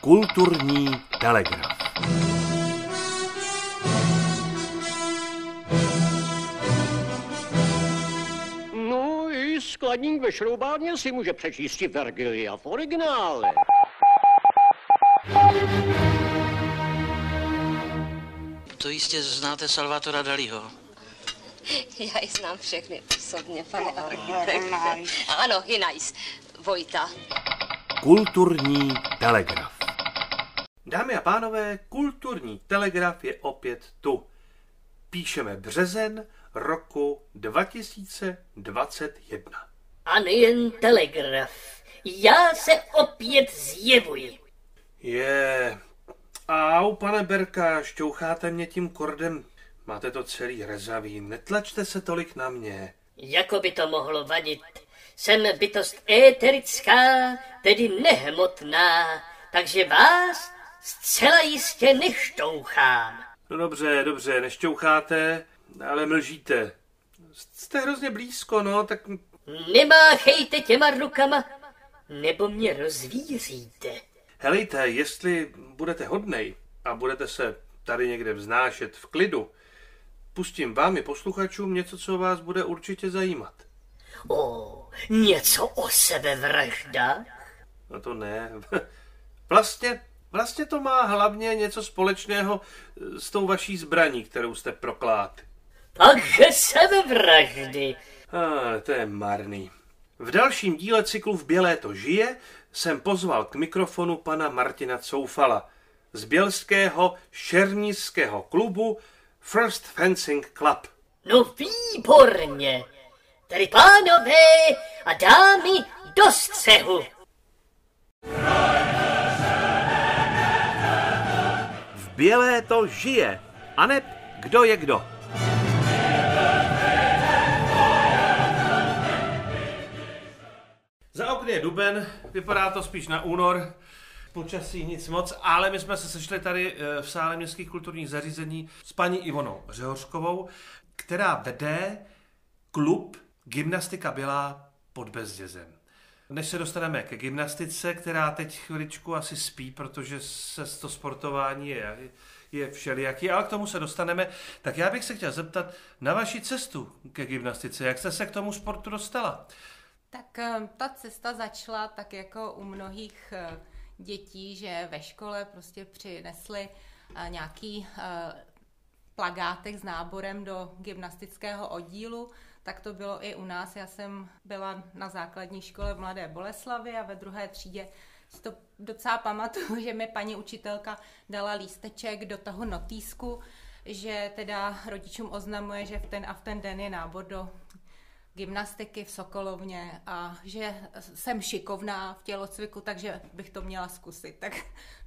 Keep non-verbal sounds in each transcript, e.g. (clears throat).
Kulturní telegraf. No i skladník ve šroubárně si může přečíst Vergilia v originále. To jistě znáte Salvatora Dalího. Já ji znám všechny osobně, pane architekte. Ano, Hinajs, Vojta. Kulturní telegraf. Dámy a pánové, kulturní telegraf je opět tu. Píšeme březen roku 2021. A nejen telegraf. Já se opět zjevuji. Je. Au, pane Berka, šťoucháte mě tím kordem. Máte to celý rezavý, netlačte se tolik na mě. Jako by to mohlo vadit. Jsem bytost éterická, tedy nehmotná, takže vás zcela jistě neštouchám. No dobře, dobře, nešťoucháte, ale mlžíte. Jste hrozně blízko, no, tak Nemáchejte těma rukama, nebo mě rozvíříte. helejte, jestli budete hodnej a budete se tady někde vznášet v klidu, pustím vám i posluchačům něco, co vás bude určitě zajímat. O, něco o sebevraždách? No to ne. (laughs) Vlastně, vlastně to má hlavně něco společného s tou vaší zbraní, kterou jste proklát. Takže sebevraždy. Ah, to je marný. V dalším díle cyklu V Bělé to žije jsem pozval k mikrofonu pana Martina Coufala z bělského šernířského klubu First Fencing Club. No výborně. Tady pánové a dámy do střehu. Bělé to žije. A ne kdo je kdo. Za okny je duben, vypadá to spíš na únor, počasí nic moc, ale my jsme se sešli tady eh, v sále městských kulturních zařízení s paní Ivonou Řehořkovou, která vede klub Gymnastika Bělá pod Bezdězem. Než se dostaneme ke gymnastice, která teď chviličku asi spí, protože se to sportování je, je všelijaký, ale k tomu se dostaneme, tak já bych se chtěl zeptat na vaši cestu ke gymnastice. Jak jste se k tomu sportu dostala? Tak eh, ta cesta začala tak jako u mnohých eh, dětí, že ve škole prostě přinesli eh, nějaký plagátek s náborem do gymnastického oddílu, tak to bylo i u nás. Já jsem byla na základní škole v Mladé Boleslavi a ve druhé třídě si to docela pamatuju, (laughs) že mi paní učitelka dala lísteček do toho notýsku, že teda rodičům oznamuje, že v ten a v ten den je nábor do gymnastiky v Sokolovně a že jsem šikovná v tělocviku, takže bych to měla zkusit. Tak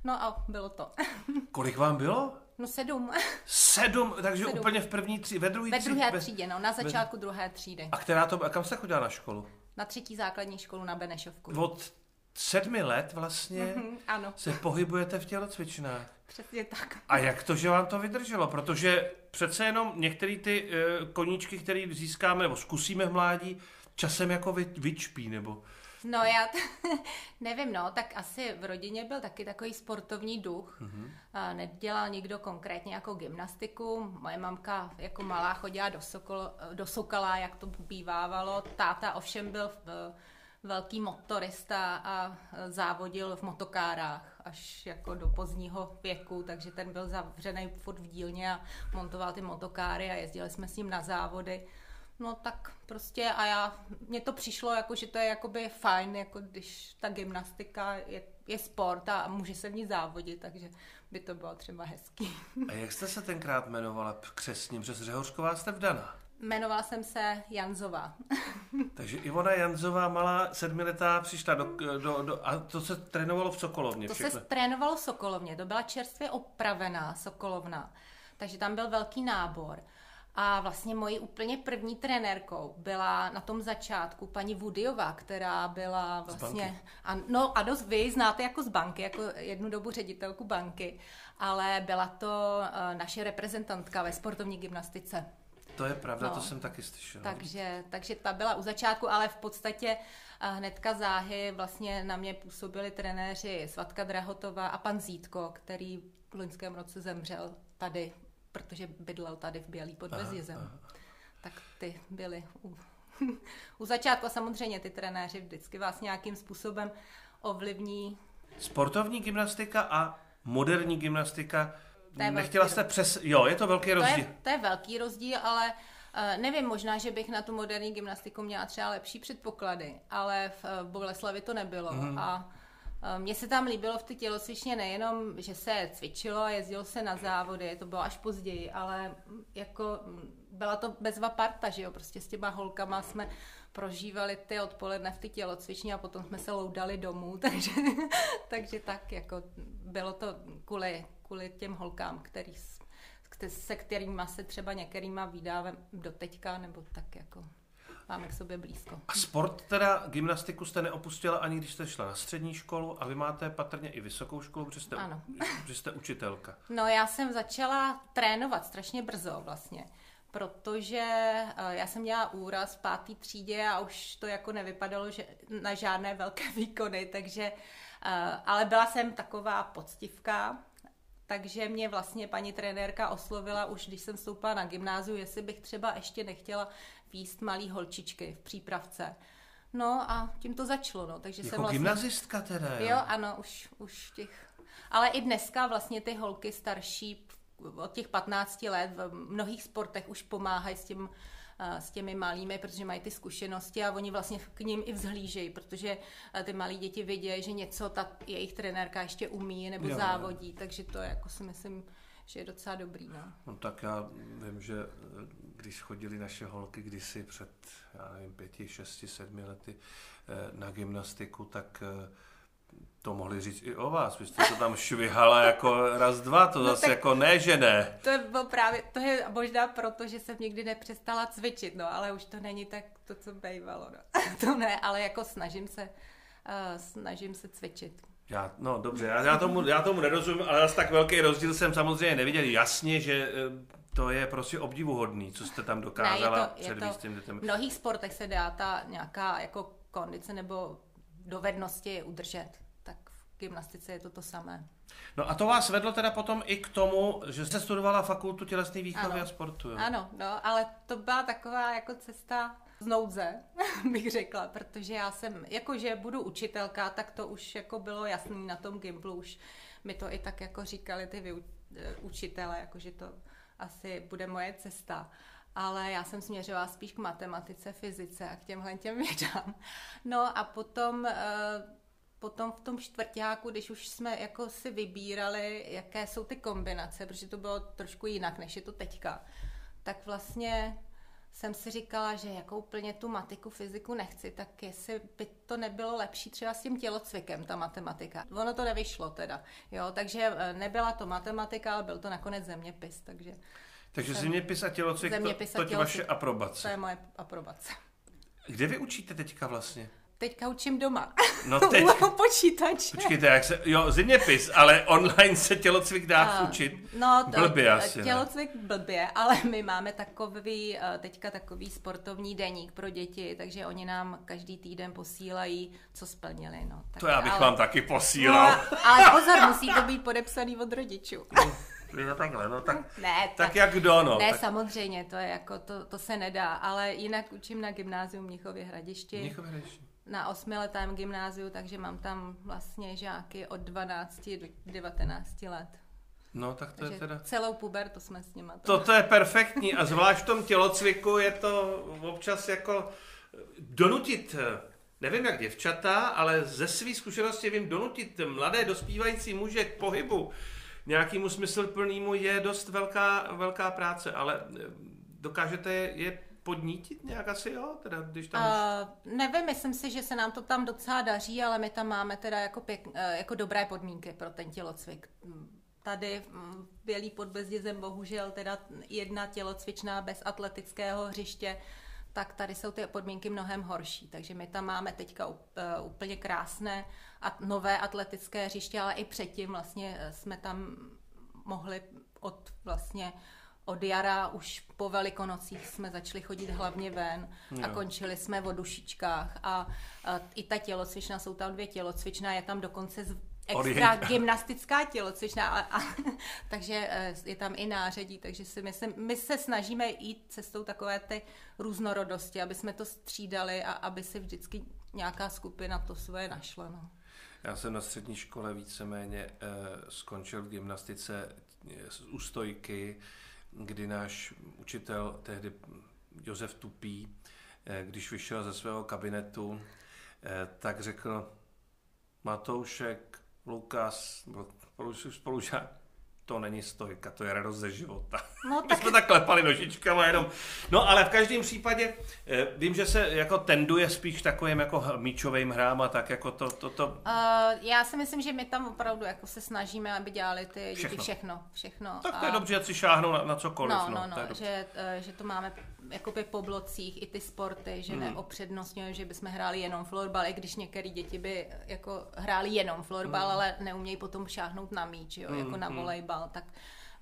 no a bylo to. (laughs) Kolik vám bylo? No sedm. Sedm, takže Sedm. úplně v první tří, ve druhé Ve třídě. druhé ve- třídě, no, na začátku druhé třídy. A která to, a kam jste chodila na školu? Na třetí základní školu na Benešovku. Od sedmi let vlastně Mhm, ano, se pohybujete v tělocvičnách. přesně tak. A jak to, že vám to vydrželo? Protože přece jenom některé ty uh, koníčky, které získáme nebo zkusíme v mládí, časem jako vy, vyčpí, nebo... No já t- (laughs) nevím, no, tak asi v rodině byl taky takový sportovní duch. Mm-hmm. Nedělal nikdo konkrétně jako gymnastiku. Moje mamka jako malá chodila do, Sokol, do Sokala, jak to bývávalo. Táta ovšem byl v, velký motorista a závodil v motokárách až jako do pozdního věku, takže ten byl zavřený furt v dílně a montoval ty motokáry a jezdili jsme s ním na závody. No tak prostě a já, mně to přišlo jako, že to je jakoby fajn, jako když ta gymnastika je, je sport a může se v ní závodit, takže by to bylo třeba hezký. A jak jste se tenkrát jmenovala křesním? Přes Řehořková jste vdaná. Jmenovala jsem se Janzová. (laughs) Takže Ivona Janzová, malá sedmiletá, přišla do, do, do a to se trénovalo v Sokolovně. To všechno. se trénovalo v Sokolovně, to byla čerstvě opravená Sokolovna, takže tam byl velký nábor. A vlastně mojí úplně první trenérkou byla na tom začátku paní Vudiová, která byla vlastně... A, no a dost vy znáte jako z banky, jako jednu dobu ředitelku banky, ale byla to eh, naše reprezentantka ve sportovní gymnastice. To je pravda, No. to jsem taky slyšel. Takže, takže ta byla u začátku, ale v podstatě eh, hnedka záhy vlastně na mě působili trenéři Svatka Drahotová a pan Zítko, který v loňském roce zemřel tady, protože bydlel tady v Bělý pod Bezjezem. Tak ty byly u, (laughs) u začátku a samozřejmě ty trenéři vždycky vás nějakým způsobem ovlivní. Sportovní gymnastika a moderní gymnastika. Nechtěla jste přes... Jo, je to velký To rozdíl. je, to je velký rozdíl, ale eh, nevím, možná, že bych na tu moderní gymnastiku měla třeba lepší předpoklady, ale v eh, Boleslavi to nebylo. Mhm. A mně se tam líbilo v té tělocvičně nejenom, že se cvičilo a jezdilo se na závody, to bylo až později, ale mm, jako mm, byla to bezva parta, že jo, prostě s těma holkama jsme prožívali ty odpoledne v ty tělocvičně a potom jsme se loudali domů, (laughs) takže, takže tak jako bylo to kvůli, kvůli těm holkám, který, se kterými se třeba některýma vydáváme do teďka, nebo tak jako máme k sobě blízko. A sport teda, gymnastiku jste neopustila ani když jste šla na střední školu a vy máte patrně i vysokou školu, protože jste, Ano. (laughs) že jste učitelka. No já jsem začala trénovat strašně brzo vlastně, protože eh, já jsem měla úraz v pátý třídě a už to jako nevypadalo že na žádné velké (laughs) výkony, takže, eh, ale byla jsem taková poctivka, takže mě vlastně paní trenérka oslovila už, když jsem vstoupila na gymnáziu, jestli bych třeba ještě nechtěla výst malý holčičky v přípravce. No a tím to začalo, no, takže jsem Jako vlastně... gymnazistka teda, jo? Jo, ano, už, už těch. Ale i dneska vlastně ty holky starší od těch 15 let v mnohých sportech už pomáhají s tím eh, s těmi malými, protože mají ty zkušenosti a oni vlastně k ním i vzhlížejí, protože eh, ty malí děti vidějí, že něco ta jejich trenérka ještě umí nebo Jo, jo. závodí, takže to je, jako si myslím, že je docela dobrý. No. No tak já vím, že eh, když chodili naše holky kdysi před, já nevím, pěti, šesti, sedmi lety eh, na gymnastiku, tak eh, to mohli říct i o vás. Vy jste to tam švihala jako raz, dva, to No zase jako ne, že ne. To je bylo právě, to je možná proto, že jsem nikdy nepřestala cvičit, no, ale už to není tak to, co bývalo, no. (laughs) to ne, ale jako snažím se, uh, snažím se cvičit. Já, no dobře, já, já, tomu, já tomu nerozumím, ale zase tak velký rozdíl jsem samozřejmě neviděl. Jasně, že eh, to je prostě obdivuhodný, co jste tam dokázala ne, je to, předvíst těm dětem. v mnohých sportech se dá ta nějaká jako kondice nebo dovednosti udržet, tak v gymnastice je to to samé. No a to vás vedlo teda potom i k tomu, že jste studovala fakultu tělesné výchovy Ano. a sportu. Jo? Ano, no, ale to byla taková jako cesta z nouze, (laughs) bych řekla, protože já jsem, jakože budu učitelka, tak to už jako bylo jasný na tom Gimplu, už mi to i tak jako říkali ty vyu, eh, učitele, jakože to asi bude moje cesta. Ale já jsem směřovala spíš k matematice, fyzice a k těmhle těm vědám. (laughs) No a potom eh, potom v tom čtvrtáku, když už jsme jako si vybírali, jaké jsou ty kombinace, protože to bylo trošku jinak, než je to teďka, tak vlastně jsem si říkala, že jako úplně tu matiku, fyziku nechci, tak jestli by to nebylo lepší třeba s tím tělocvikem, ta matematika. Ono to nevyšlo teda, jo, takže eh, nebyla to matematika, ale byl to nakonec zeměpis, takže Takže zeměpis a tělocvik, Zeměpis a to, toť tělocvik. vaše to aprobace. je moje aprobace. Kde vy učíte teďka vlastně? Teďka učím doma. No (laughs) teď, U počítače. počkejte, jak se, jo, zeměpis, ale online se tělocvik dá A, učit. No, to, Blbě asi, ne? Tělocvik blbě, ale my máme takový, eh, teďka takový sportovní deník pro děti, takže oni nám každý týden posílají, co splnili. No. Tak, To já bych ale, vám taky no, posílal. ale pozor, musí to být podepsaný od rodičů. No takhle, no tak, ne, tak jak kdo, no. ne, tak, samozřejmě, to je jako, to, to se nedá, ale jinak učím na gymnáziu v Mnichově Hradišti. Mnichov Hradišť. Na osmiletém gymnáziu, takže mám tam vlastně žáky od 12 do 19 let. No tak to je Takže teda... celou pubertu jsme s nima. To, to je perfektní a zvlášť v tom tělocviku je to občas jako donutit, nevím jak děvčata, ale ze své zkušenosti vím, donutit mladé dospívající muže k pohybu nějakému smysluplnému je dost velká, velká práce, ale eh, dokážete je podnítit nějak asi, jo? Teda, když tam... Uh, nevím, myslím si, že se nám to tam docela daří, ale my tam máme teda jako, pěk, uh, jako dobré podmínky pro ten tělocvik. Mm, Tady mm, v Bělý pod Bezdězem bohužel teda jedna tělocvičná bez atletického hřiště, tak tady jsou ty podmínky mnohem horší. Takže my tam máme teďka eh, úplně krásné a nové atletické hřiště, ale i předtím vlastně eh, jsme tam mohli od vlastně od jara už po velikonocích jsme začali chodit hlavně ven a končili jsme v dušičkách a, a i ta tělocvična, jsou tam dvě tělocvična, je tam dokonce z, extra gymnastická tělocvična, a, a, (laughs) takže eh, je tam i nářadí, takže si myslím, my se snažíme jít cestou takové ty různorodosti, aby jsme to střídali a aby si vždycky nějaká skupina to svoje našla. No. Já jsem na střední škole víceméně eh, skončil v gymnastice eh, z ústojky, kdy náš učitel, tehdy Josef Tupý, eh, když vyšel ze svého kabinetu, eh, tak řekl Matoušek, Lukas, spolužák, to není stojka, to je radost ze života. No (laughs) My tak jsme tak klepali nožičkama jenom. No ale v každém případě eh, vím, že se jako tenduje spíš takovým jako míčovým hrám a tak jako to, to, to Uh, já si myslím, že my tam opravdu jako se snažíme, aby dělali ty děti Všechno. všechno. všechno. tak to je A- dobře, ať si šáhnou na, na cokoliv. No, no, no, dobře. že, eh, že to máme jakoby po blocích i ty sporty, že Hmm. neopřednostňujeme, že bychom hráli jenom florbal, i když některé děti by jako hráli jenom florbal, Hmm. ale neumějí potom šáhnout na míč, jo, jako na volejbal, tak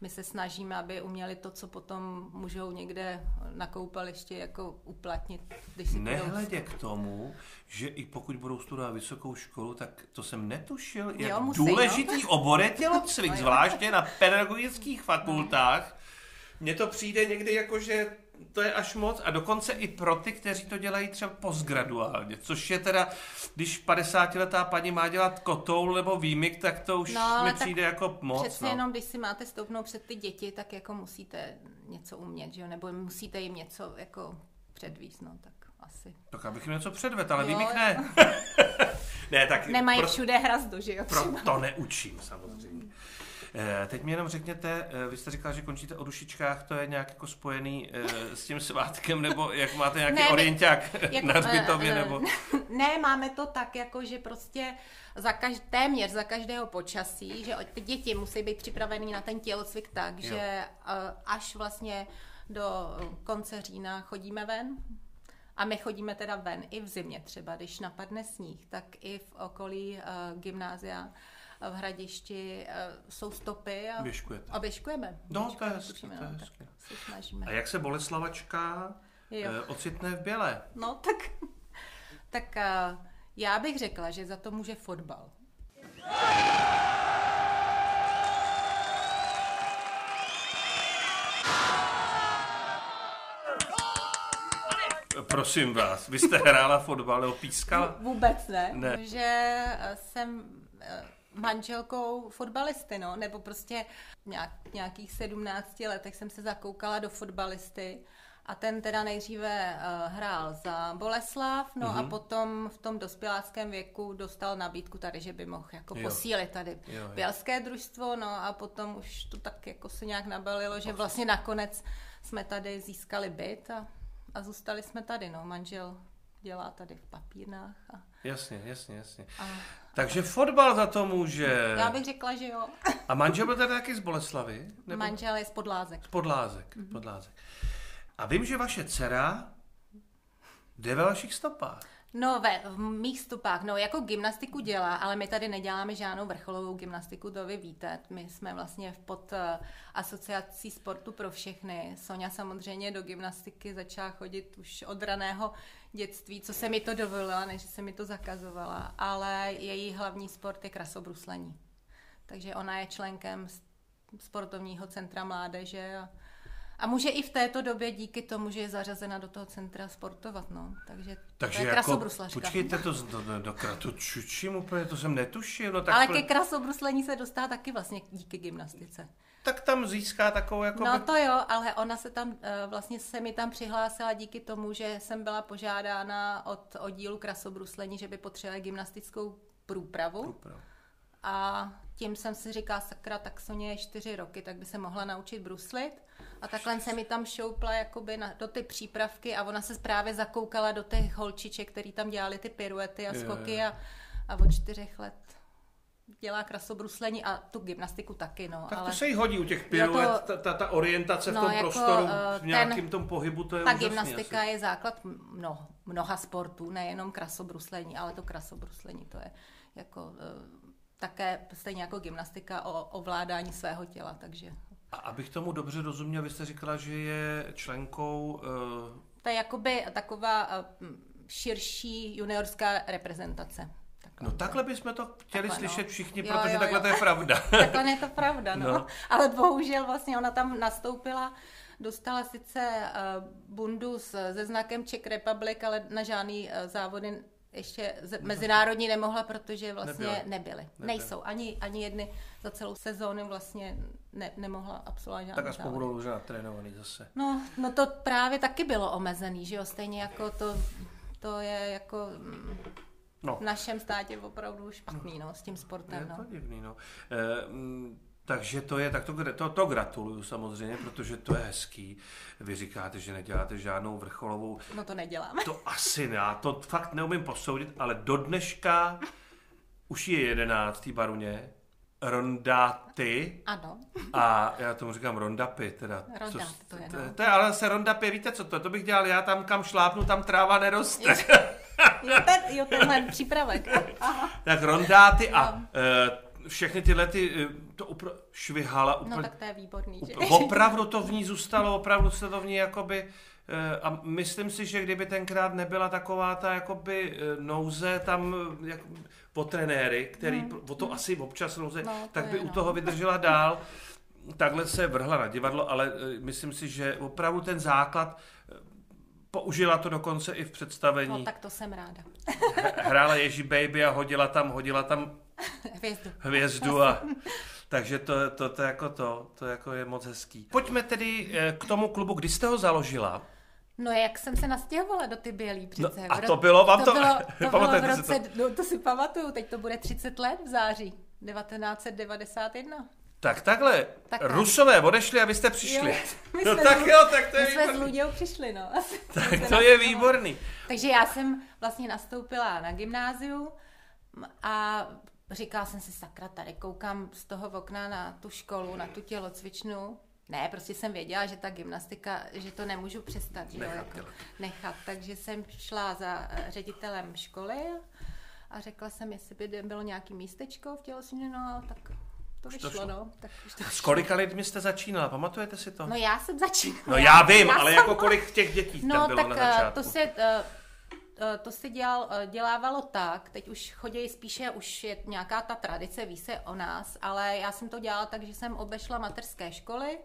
my se snažíme, aby uměli to, co potom můžou někde na koupališti jako uplatnit, když si Nehledě k tomu, že i pokud budou studovat vysokou školu, tak to jsem netušil, jak Jo, musí, no. důležitý obor je tělocvik, (laughs) zvláště na pedagogických fakultách. Mně to přijde někdy jako, že to je až moc a dokonce i pro ty, kteří to dělají třeba postgraduálně, což je teda, když 50-letá paní má dělat kotoul nebo výmyk, tak to už No, mi přijde jako moc. Přece no. jenom, když si máte stoupnout před ty děti, tak jako musíte něco umět, že jo? Nebo musíte jim něco jako předvíst, no tak asi. Tak abych jim něco předvedl, ale Jo, výmyk ne. (laughs) ne, tak Nemají pro- všude hrazdu, že jo? Pro to neučím samozřejmě. Eh, Teď mi jenom řekněte, eh, vy jste říkal, že končíte o dušičkách, to je nějak jako spojený eh, s tím svátkem, nebo jak máte nějaký Ne, orienták Jako, na hřbitově, eh, nebo... (laughs) Ne, máme to tak, jako že prostě za kaž, téměř za každého počasí, že ty děti musí být připravený na ten tělocvik tak, Jo. že až vlastně do konce října chodíme ven, a my chodíme teda ven i v zimě třeba, když napadne sníh, tak i v okolí uh, gymnázia v Hradišti uh, jsou stopy a, Běžkujete. a běžkujeme. No, to je Běžkujeme, hezky, to je no, hezky. snažíme. A jak se Boleslavačka Jo. eh, ocitne v Běle? No tak, (laughs) tak uh, já bych řekla, že za to může fotbal. Prosím vás, vy jste hrála fotbal nebo pískala? Vůbec ne, Ne. že eh, jsem eh, manželkou fotbalisty, no, nebo prostě nějak, nějakých 17 letech jsem se zakoukala do fotbalisty a ten teda nejdříve uh, hrál za Boleslav, no Mhm. a potom v tom dospěláckém věku dostal nabídku tady, že by mohl jako Jo. posílit tady Jo, jo. bělské družstvo, no a potom už to tak jako se nějak nabalilo, že vlastně nakonec jsme tady získali byt a, a zůstali jsme tady, no, manžel dělá tady v papírnách a Jasně, jasně, jasně. a Takže fotbal za to může. já bych řekla, že jo. (laughs) A manžel byl tady taky z Boleslavy? Nebo Manžel je z Podlázek. z Podlázek? Mhm. Podlázek. A vím, že vaše dcera jde ve vašich stopách. No, ve, v mých stupách, no, jako gymnastiku dělá, ale my tady neděláme žádnou vrcholovou gymnastiku, to vy víte. My jsme vlastně v pod eh, asociací sportu pro všechny. Sonja samozřejmě do gymnastiky začala chodit už od raného dětství, co se mi to dovolila, než se mi to zakazovala, ale její hlavní sport je krasobruslení. Takže ona je členkem sportovního centra mládeže a, a může i v této době díky tomu, že je zařazena do toho centra sportovat, no. Takže, Takže to je jako, počkejte, to, do, do, do, to čučím úplně, to jsem netušil. No tak, Ale pro- ke krasobruslení se dostá taky vlastně díky gymnastice. tak tam získá takovou jako... No to jo, ale ona se tam, eh, vlastně se mi tam přihlásila díky tomu, že jsem byla požádána od oddílu krasobruslení, že by potřebovala gymnastickou průpravu. A tím jsem si říkala, sakra, tak Soně je čtyři roky, tak by se mohla naučit bruslit. A takhle se mi tam šoupla jakoby na, do ty přípravky a ona se právě zakoukala do těch holčiček, který tam dělali ty piruety a skoky a, a od čtyřech let dělá krasobruslení a tu gymnastiku taky, no. Tak ale... to se jí hodí u těch piruet, to- ta, ta, ta orientace v No, tom jako, prostoru, eh, v nějakém ten- tom pohybu, to je Ta gymnastika asi. je základ mnoha, mnoha sportů, nejenom krasobruslení, ale to krasobruslení to je jako eh, také stejně jako gymnastika o ovládání svého těla, takže A abych tomu dobře rozuměl, vy jste říkala, že je členkou... Uh... To je jakoby taková uh, širší juniorská reprezentace. Takhle. No takhle bychom to chtěli takhle, slyšet no. všichni, jo, protože jo, takhle jo. to je pravda. (laughs) takhle je to pravda, no. no. Ale bohužel vlastně ona tam nastoupila, dostala sice uh, bundu se znakem Czech Republic, ale na žádný závody ještě z, mezinárodní nemohla, protože vlastně nebyly. nebyly. nebyly. Nejsou. Ani, ani jedny za celou sezónu vlastně ne, nemohla absolvovat žádný Tak aspoň budou už trénovaný zase. No, no to právě taky bylo omezený, že jo? Stejně jako to, to je jako no. v našem státě opravdu špatný, no, s tím sportem. Je no. to divný, no. E, m, takže to je, tak to, to, to gratuluju samozřejmě, protože to je hezký. Vy říkáte, že neděláte žádnou vrcholovou... No to neděláme. To asi ne, to fakt neumím posoudit, ale do dneška už je jedenáctý baruně, rondáty. Ano. A já tomu říkám rondapy, teda. Rondap, to je, no. to, to je, ale se rondapy, víte co to, to bych dělal já tam, kam šlápnu, tam tráva neroste. Jo, ten, jo tenhle přípravek. (laughs) Aha. Tak rondáty a uh, všechny tyhle ty, to upr- švihala úplně. No tak to je výborný, že? Opravdu to v ní zůstalo, opravdu se to v ní jakoby, a myslím si, že kdyby tenkrát nebyla taková ta jakoby nouze tam jak, po trenéry, který hmm. o to hmm. asi občas nouze, no, tak by je, u no. toho vydržela dál. Takhle se vrhla na divadlo, ale myslím si, že opravdu ten základ použila to dokonce i v představení. No tak to jsem ráda. Hrála Ježí Baby a hodila tam, hodila tam (laughs) hvězdu. hvězdu a (laughs) takže to, to, to, jako to, to jako je moc hezký. Pojďme tedy k tomu klubu, kdy jste ho založila? No jak jsem se nastěhovala do ty bělý přece. No, a to bylo vám to? To bylo, (laughs) to bylo v roce, to? No, to si pamatuju, teď to bude 30 let v září 1991. Tak takhle, tak Rusové odešli a vy jste přišli. Jo, no tak jo, tak to je My jsme s Ludějou přišli, no. tak to je výborný. Takže já jsem vlastně nastoupila na gymnáziu a říkala jsem si, sakra, tady koukám z toho okna na tu školu, na tu tělocvičnu. Ne, prostě jsem věděla, že ta gymnastika, že to nemůžu přestat, že nechat, jo, jako nechat. Takže jsem šla za ředitelem školy a řekla jsem, jestli by bylo nějaký místečko v tělocvičně, no tak to vyšlo, to no. Tak už to S kolika lidmi jste začínala, pamatujete si to? No já jsem začínala. No já vím, já ale jsem... jako kolik těch dětí no, tam bylo tak, na začátku? to se, to se dělal, dělávalo tak, teď už chodí spíše, už je nějaká ta tradice, ví se o nás, ale já jsem to dělala tak, že jsem obešla materské školy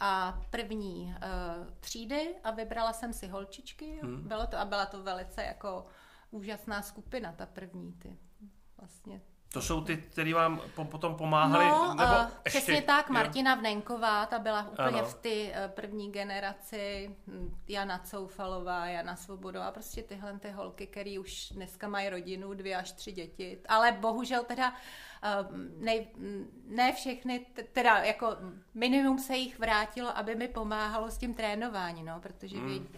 a první uh, třídy a vybrala jsem si holčičky hmm. bylo to, a byla to velice jako úžasná skupina, ta první, ty vlastně to jsou ty, který vám potom pomáhali? No, nebo uh, ještě, přesně tak, Martina Vnenková, ta byla úplně ano. v ty uh, první generaci, Jana Coufalová, Jana Svobodová, prostě tyhle ty holky, které už dneska mají rodinu, dvě až tři děti, ale bohužel teda uh, ne, ne všechny, teda jako minimum se jich vrátilo, aby mi pomáhalo s tím trénováním, no, protože hmm. ví,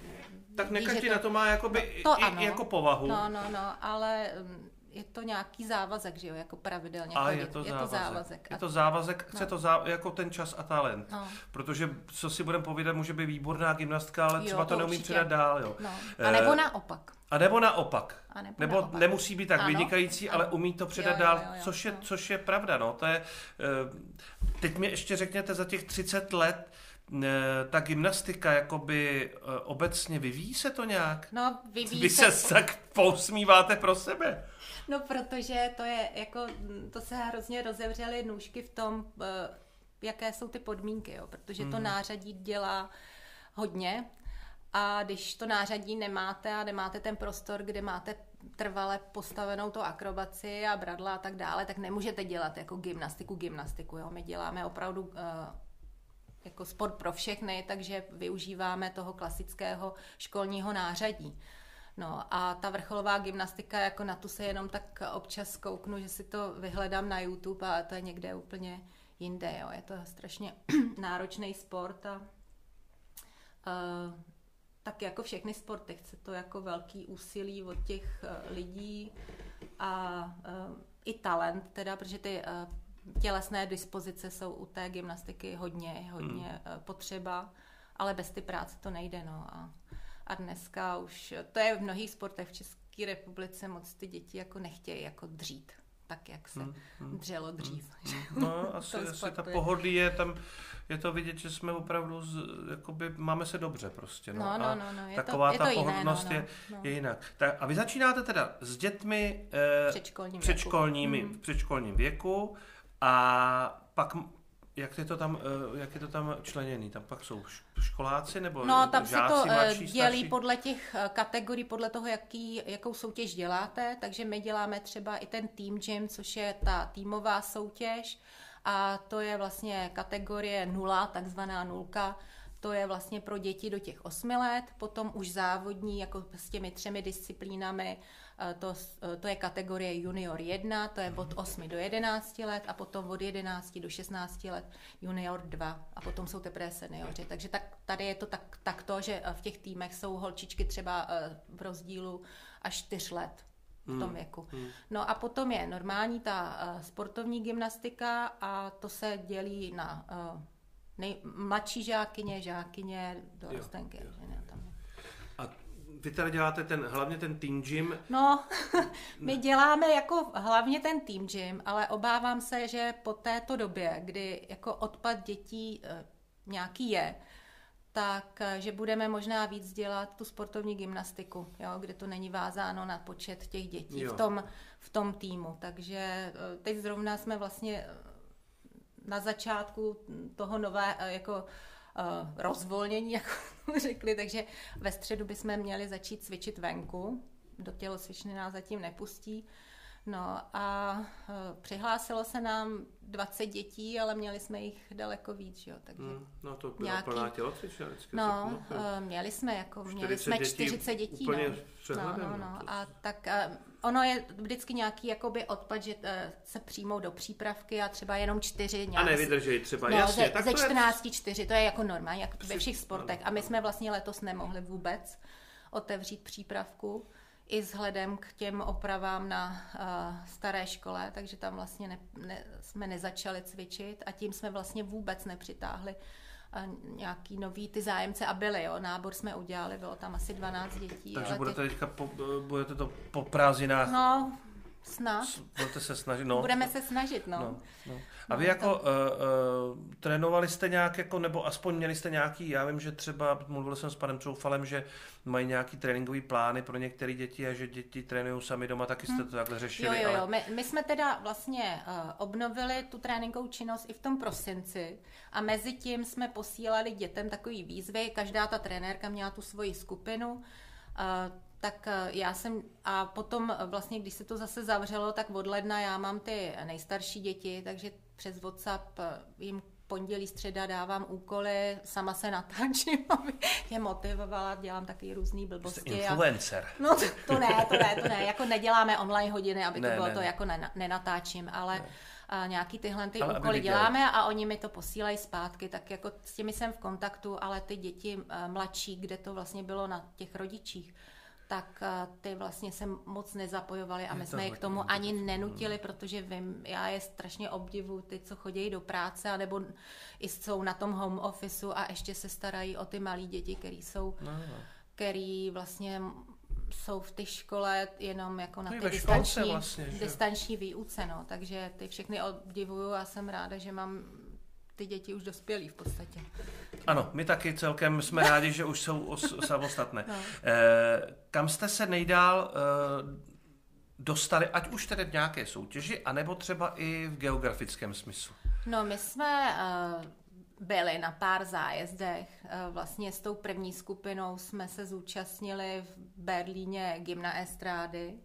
tak ne každý to, na to má jakoby no, to i, ano. jako povahu. No, no, no, ale um, je to nějaký závazek, že jo, jako pravidelně a chodit. je to je závazek. to závazek. Je to závazek, chce no. to zá, jako ten čas a talent. No. Protože, co si budeme povídat, může být výborná gymnastka, ale Jo, třeba to, to neumí určitě. předat dál. Jo. No. A nebo naopak. A nebo naopak. A nebo nebo naopak. nemusí být tak Ano. vynikající, ale umí to předat Jo, jo, dál, jo, jo, což, je, no. což je pravda. No. To je, eh, teď mi ještě řekněte, za těch 30 let eh, ta gymnastika jakoby eh, obecně vyvíjí se to nějak? No, vyvíjí Vy se, se tak pousmíváte pro sebe. No, protože to je jako, to se hrozně rozevřely nůžky v tom, eh, jaké jsou ty podmínky, jo, protože to Mhm. nářadí dělá hodně a když to nářadí nemáte a nemáte ten prostor, kde máte trvale postavenou tu akrobaci a bradla a tak dále, tak nemůžete dělat jako gymnastiku, gymnastiku, jo. My děláme opravdu eh, jako sport pro všechny, takže využíváme toho klasického školního nářadí. No a ta vrcholová gymnastika, jako na tu se jenom tak občas kouknu, že si to vyhledám na YouTube a to je někde úplně jinde, jo. Je to strašně (clears throat) náročný sport a uh, tak jako všechny sporty chce to jako velký úsilí od těch uh, lidí a uh, i talent teda, protože ty uh, tělesné dispozice jsou u té gymnastiky hodně, hodně hmm. potřeba, ale bez ty práce to nejde, no. A, a dneska už, to je v mnohých sportech v České republice moc ty děti jako nechtějí jako dřít. tak, jak se dřelo dřív. No, (laughs) asi, asi ta pohodlí je tam, je to vidět, že jsme opravdu, z, jakoby, máme se dobře prostě. No, No, no, no, no, je to- taková je ta to jiné, pohodlnost no, no, je, no. je jinak. Tak, a vy začínáte teda s dětmi eh, Předškolním předškolními, věku. V předškolním věku a pak jak je to tam, eh, jak je to tam členěný? Tam pak jsou školáci nebo No, tam se žáci, to eh, mladší, dělí starší? podle těch eh, kategorií, podle toho, jaký, jakou soutěž děláte. Takže my děláme třeba i ten Team Gym, což je ta týmová soutěž. A to je vlastně kategorie nula, takzvaná nulka. To je vlastně pro děti do těch 8 let, potom už závodní, jako s těmi třemi disciplínami, eh, to, s- eh, to je kategorie junior 1, to je od 8 do 11 let a potom od 11 do 16 let junior 2 a potom jsou teprve seniori. Takže tak, tady je to tak, takto, že eh, v těch týmech jsou holčičky třeba eh, v rozdílu až 4 let v tom věku. No a potom je normální ta sportovní gymnastika a to se dělí na nej, mladší žákyně, žákyně, dorostenky. že ne, tam je. A vy teda děláte ten, hlavně ten team gym, No, (laughs) my děláme jako hlavně ten team gym, ale obávám se, že po této době, kdy jako odpad dětí eh, nějaký je, tak eh, že budeme možná víc dělat tu sportovní gymnastiku, jo, kde to není vázáno na počet těch dětí Jo. v tom, v tom týmu. Takže eh, teď zrovna jsme vlastně na začátku toho nové jako eh, rozvolnění, (laughs) jako řekli, takže ve středu bychom měli začít cvičit venku. Do tělocvičny nás zatím nepustí. No a eh, přihlásilo se nám 20 dětí, ale měli jsme jich daleko víc, jo, takže... Hmm, no to byla Nějaký- plná tělocvična vždycky. No, eh, měli jsme jako, měli 40 jsme dětí 40 dětí, úplně no. přehledem, no, no, no, no. to A tak eh, ono je vždycky nějaký jakoby odpad, že se přijmou do přípravky a třeba jenom čtyři A nějak nevydržej třeba, No, jasně. ze, tak ze to je- 14 čtyři, to je jako normální, jak ve všech sportech. A my jsme vlastně letos nemohli vůbec otevřít přípravku i vzhledem k těm opravám na uh, staré škole, takže tam vlastně ne, ne, jsme nezačali cvičit a tím jsme vlastně vůbec nepřitáhli uh, nějaký nový ty zájemce a byli, jo, nábor jsme udělali, bylo tam asi 12 dětí. Takže ale budete ty, teďka po, budete to po prázdninách, No, snad. budete se snažit, no. Budeme se snažit, no. No, no. A No, vy jako uh, uh, trénovali jste nějak, jako, nebo aspoň měli jste nějaký, já vím, že třeba, mluvil jsem s panem Troufalem, že mají nějaký tréninkový plány pro některé děti a že děti trénují sami doma, taky jste to takhle řešili. Hm. Jo, jo, jo. Ale... My, my jsme teda vlastně uh, obnovili tu tréninkovou činnost i v tom prosinci a mezi tím jsme posílali dětem takový výzvy. Každá ta trenérka měla tu svoji skupinu. Tak uh, já jsem, a potom vlastně, když se to zase zavřelo, tak od ledna já mám ty nejstarší děti, takže přes WhatsApp uh, jim pondělí, středa dávám úkoly, sama se natáčím, (laughs) aby je motivovala, dělám taky různý Jste blbosti. a- influencer. No to, to ne, to ne, to ne. Jako neděláme online hodiny, aby to Ne, bylo ne, to ne. jako ne, nenatáčím, ale a nějaký tyhle ty Ale úkoly děláme a oni mi to posílají zpátky, tak jako s těmi jsem v kontaktu, ale ty děti eh, mladší, kde to vlastně bylo na těch rodičích, tak eh, ty vlastně se moc nezapojovali a my jsme je k tomu to ani nenutili, protože vím, já je strašně obdivu, ty, co chodí do práce, anebo i jsou na tom home officeu a ještě se starají o ty malé děti, které jsou No, který vlastně jsou v té škole jenom jako na té distanční, vlastně, že? distanční výuce, no. takže ty všechny obdivuju a jsem ráda, že mám ty děti už dospělí v podstatě. Ano, my taky celkem jsme (laughs) rádi, že už jsou os- samostatné. No. Eh, kam jste se nejdál eh, dostali, ať už tedy v nějaké soutěži, anebo třeba i v geografickém smyslu? No, my jsme uh, byli na pár zájezdech. Uh, vlastně s tou první skupinou jsme se zúčastnili v Berlíně Gymna Estrády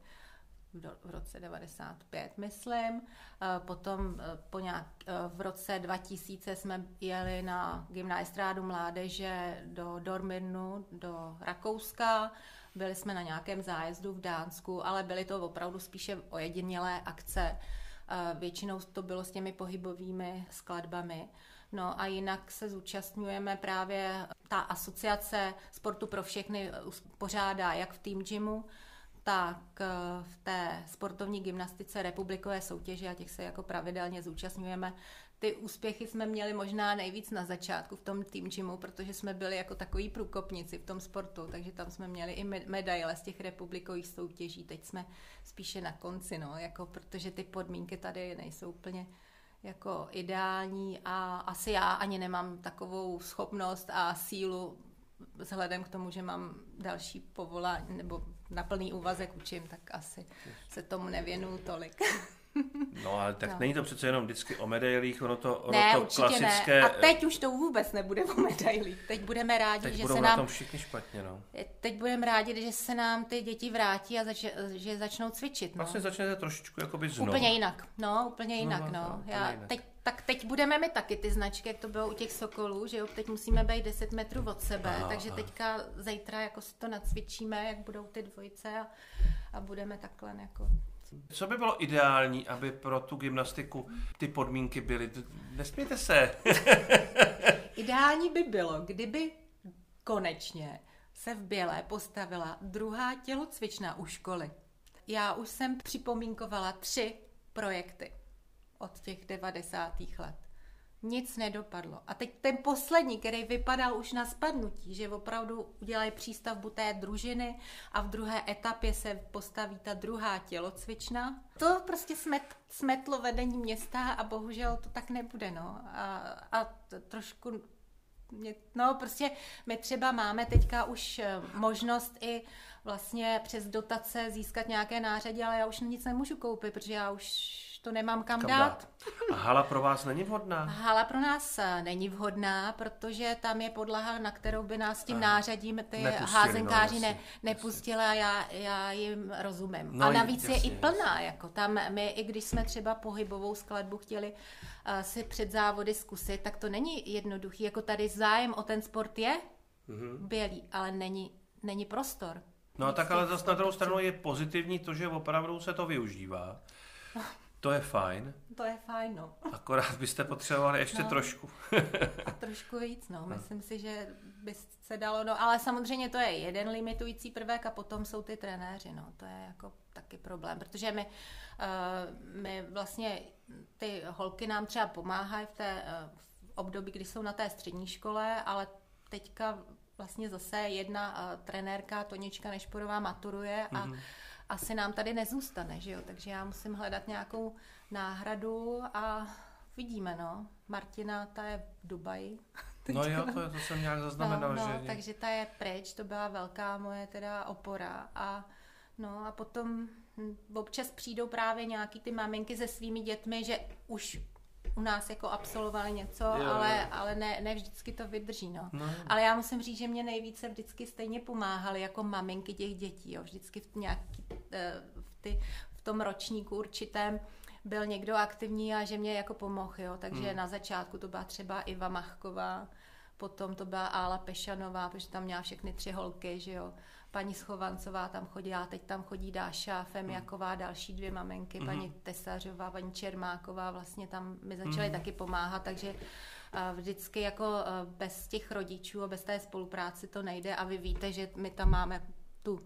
v, roce 95, myslím. Uh, potom uh, po nějak, v roce 2000 jsme jeli na Gymna Estrádu mládeže do Dorminu, do Rakouska. Byli jsme na nějakém zájezdu v Dánsku, ale byly to opravdu spíše ojedinělé akce. Eh, Většinou to bylo s těmi pohybovými skladbami. No a jinak se zúčastňujeme právě, ta asociace sportu pro všechny eh, pořádá jak v Team Gymu, tak eh, v té sportovní gymnastice republikové soutěže a těch se jako pravidelně zúčastňujeme. Ty úspěchy jsme měli možná nejvíc na začátku v tom tým gymu, protože jsme byli jako takový průkopníci v tom sportu, takže tam jsme měli i medaile z těch republikových soutěží. Teď jsme spíše na konci, no, jako protože ty podmínky tady nejsou úplně jako ideální a asi já ani nemám takovou schopnost a sílu vzhledem k tomu, že mám další povolání nebo na plný úvazek učím, tak asi se tomu nevěnuju tolik. No ale tak no. není to přece jenom vždycky o medailích, ono to, ono ne, to klasické... Ne. A teď už to vůbec nebude o medailích. Teď budeme rádi, teď že budou se nám... nám... tom všichni špatně, no. Teď budeme rádi, že se nám ty děti vrátí a zač... že začnou cvičit, no. Vlastně začnete trošičku jakoby znovu. Úplně jinak, no, úplně jinak, no. no. Já jinak. teď tak teď budeme my taky ty značky, jak to bylo u těch sokolů, že jo, teď musíme být 10 metrů od sebe, aha, takže teďka zítra jako si to nacvičíme, jak budou ty dvojice a, a budeme takhle jako co by bylo ideální, aby pro tu gymnastiku ty podmínky byly? Nesmějte se. (laughs) ideální by bylo, kdyby konečně se v Bělé postavila druhá tělocvična u školy. Já už jsem připomínkovala tři projekty od těch 90. let nic nedopadlo. A teď ten poslední, který vypadal už na spadnutí, že opravdu udělají přístavbu té družiny a v druhé etapě se postaví ta druhá tělocvična. To prostě smet, smetlo vedení města a bohužel to tak nebude. No. A, a trošku No, prostě my třeba máme teďka už eh, možnost i vlastně přes dotace získat nějaké nářadí, ale já už nic nemůžu koupit, protože já už to nemám kam, kam dát. dát. A hala pro vás není vhodná? Hala pro nás eh, není vhodná, protože tam je podlaha, na kterou by nás tím a nářadím ty házenkáři no, ne, nepustili a já, já jim rozumím. No, a navíc jasně, je i plná. Jako tam my, i když jsme třeba pohybovou skladbu chtěli uh, si před závody zkusit, tak to není jednoduchý. Jako tady zájem o ten sport je mm-hmm. bělý, ale není, není prostor. No tak ale zase na druhou stranu je pozitivní to, že opravdu se to využívá. To je fajn. To je fajn, no. Akorát byste potřebovali ještě no. trošku. A trošku víc, (laughs) no. Myslím si, že by se dalo, no. Ale samozřejmě to je jeden limitující prvek a potom jsou ty trenéři, no. To je jako taky problém, protože my, uh, my vlastně, ty holky nám třeba pomáhají v té uh, v období, kdy jsou na té střední škole, ale teďka vlastně zase jedna uh, trenérka, Tonička Nešporová, maturuje a mm-hmm asi nám tady nezůstane, že jo? Takže já musím hledat nějakou náhradu a vidíme, no. Martina, ta je v Dubaji. (laughs) No jo, to, to jsem nějak zaznamenal, no, no, že... takže ta je pryč, to byla velká moje teda opora a no a potom občas přijdou právě nějaký ty maminky se svými dětmi, že už u nás jako absolvovali něco, jo, ale, jo. ale ne, ne vždycky to vydrží. No. No. Ale já musím říct, že mě nejvíce vždycky stejně pomáhali jako maminky těch dětí. Jo. Vždycky v, nějaký, eh, v, ty, v tom ročníku určitém byl někdo aktivní a že mě jako pomohl. Jo. Takže hmm. na začátku to byla třeba Iva Machková, potom to byla Ála Pešanová, protože tam měla všechny tři holky, že jo paní Schovancová tam chodila, teď tam chodí Dáša Femiaková, další dvě maminky, mm. paní Tesařová, paní Čermáková, vlastně tam mi začaly mm. taky pomáhat, takže vždycky jako bez těch rodičů a bez té spolupráce to nejde a vy víte, že my tam máme tu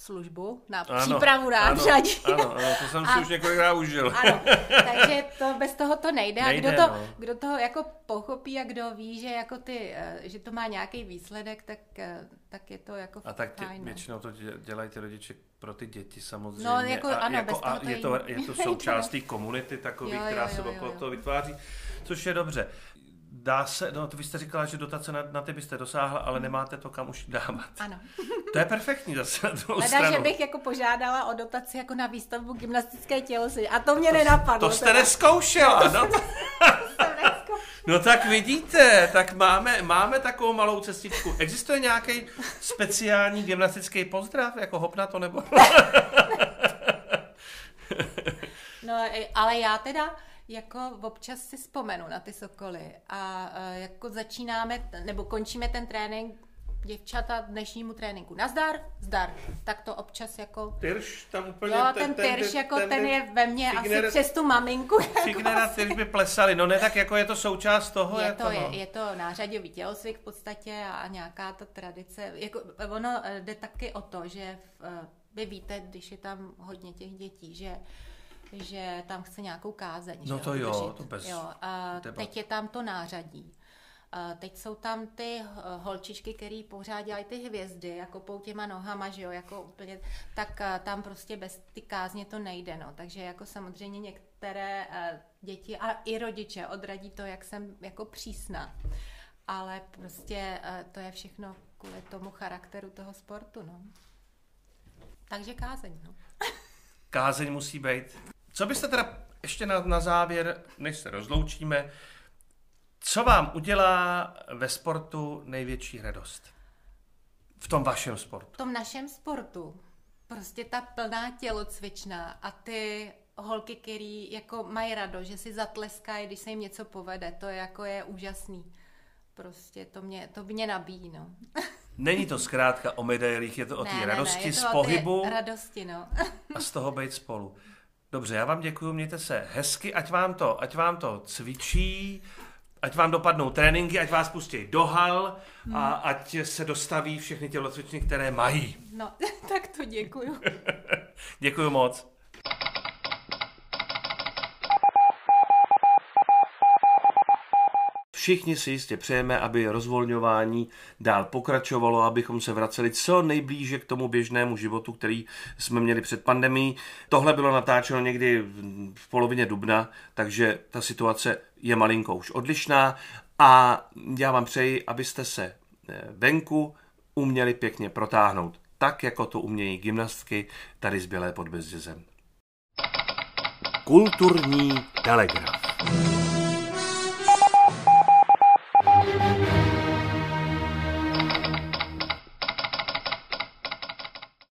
službu na ano, přípravu nářadí. Ano, ano, ano, to jsem a, si už několikrát užil. (laughs) Ano, takže to bez toho to nejde. nejde a kdo to, no. kdo to jako pochopí a kdo ví, že jako ty, eh, že to má nějaký výsledek, tak, eh, tak je to jako A tak tě, fajn, no. většinou to dělají ty rodiče pro ty děti samozřejmě. No, jako, a, ano, jako, a je, to, je to (laughs) součást té komunity takový, jo, která jo, se jo, okolo jo. toho vytváří, což je dobře. Dá se, no to vy jste říkala, že dotace na, na ty byste dosáhla, ale nemáte to kam už dávat. Ano. To je perfektní zase na druhou Leda, stranu. že bych jako požádala o dotaci jako na výstavbu gymnastické tělocvy. A to mě nenapadlo. To jste teda. neskoušela, no. No tak vidíte, tak máme, máme takovou malou cestičku. Existuje nějaký speciální gymnastický pozdrav, jako hop na to nebo? no, ale já teda jako občas si vzpomenu na ty sokoly a uh, jako začínáme, nebo končíme ten trénink děvčata dnešnímu tréninku. Nazdar, zdar. Tak to občas jako... Tyrš tam úplně... Jo, ten, ten tyrš jako ten, ten je ve mně asi přes tu maminku. Figner a tyrš by plesali. No ne, tak jako je to součást toho. Je jako, to, no. je, je to nářadový tělocvik v podstatě a nějaká ta tradice. Jako, ono jde taky o to, že v, vy víte, když je tam hodně těch dětí, že že tam chce nějakou kázeň. No to jo, to bez jo. A debat. teď je tam to nářadí. A teď jsou tam ty holčičky, které pořád dělají ty hvězdy, jako pou těma nohama, že jo, jako úplně, tak tam prostě bez ty kázně to nejde, no. Takže jako samozřejmě některé děti a i rodiče odradí to, jak jsem jako přísná. Ale prostě to je všechno kvůli tomu charakteru toho sportu, no. Takže kázeň, no. Kázeň musí být. Co byste teda ještě na, na závěr, než se rozloučíme, co vám udělá ve sportu největší radost? V tom vašem sportu. v tom našem sportu prostě ta plná tělocvična a ty holky, který jako mají rado, že si zatleskají, když se jim něco povede, to je jako je úžasný. Prostě to mě, to mě nabíjí, no. (laughs) Není to zkrátka o medailích, je to o té Ne, ne, ne, radosti je z to té pohybu radosti, no. a z toho být spolu. Dobře, já vám děkuji, mějte se hezky, ať vám to, ať vám to cvičí, ať vám dopadnou tréninky, ať vás pustí do hal a ať se dostaví všechny tělocvičny, které mají. No, (laughs) tak to děkuju. (laughs) Děkuji moc. Všichni si jistě přejeme, aby rozvolňování dál pokračovalo, abychom se vraceli co nejblíže k tomu běžnému životu, který jsme měli před pandemí. Tohle bylo natáčeno někdy v polovině dubna, takže ta situace je malinko už odlišná a já vám přeji, abyste se eh, venku uměli pěkně protáhnout, tak jako to umějí gymnastky tady z Bělé pod Bezdězem. Kulturní telegraf.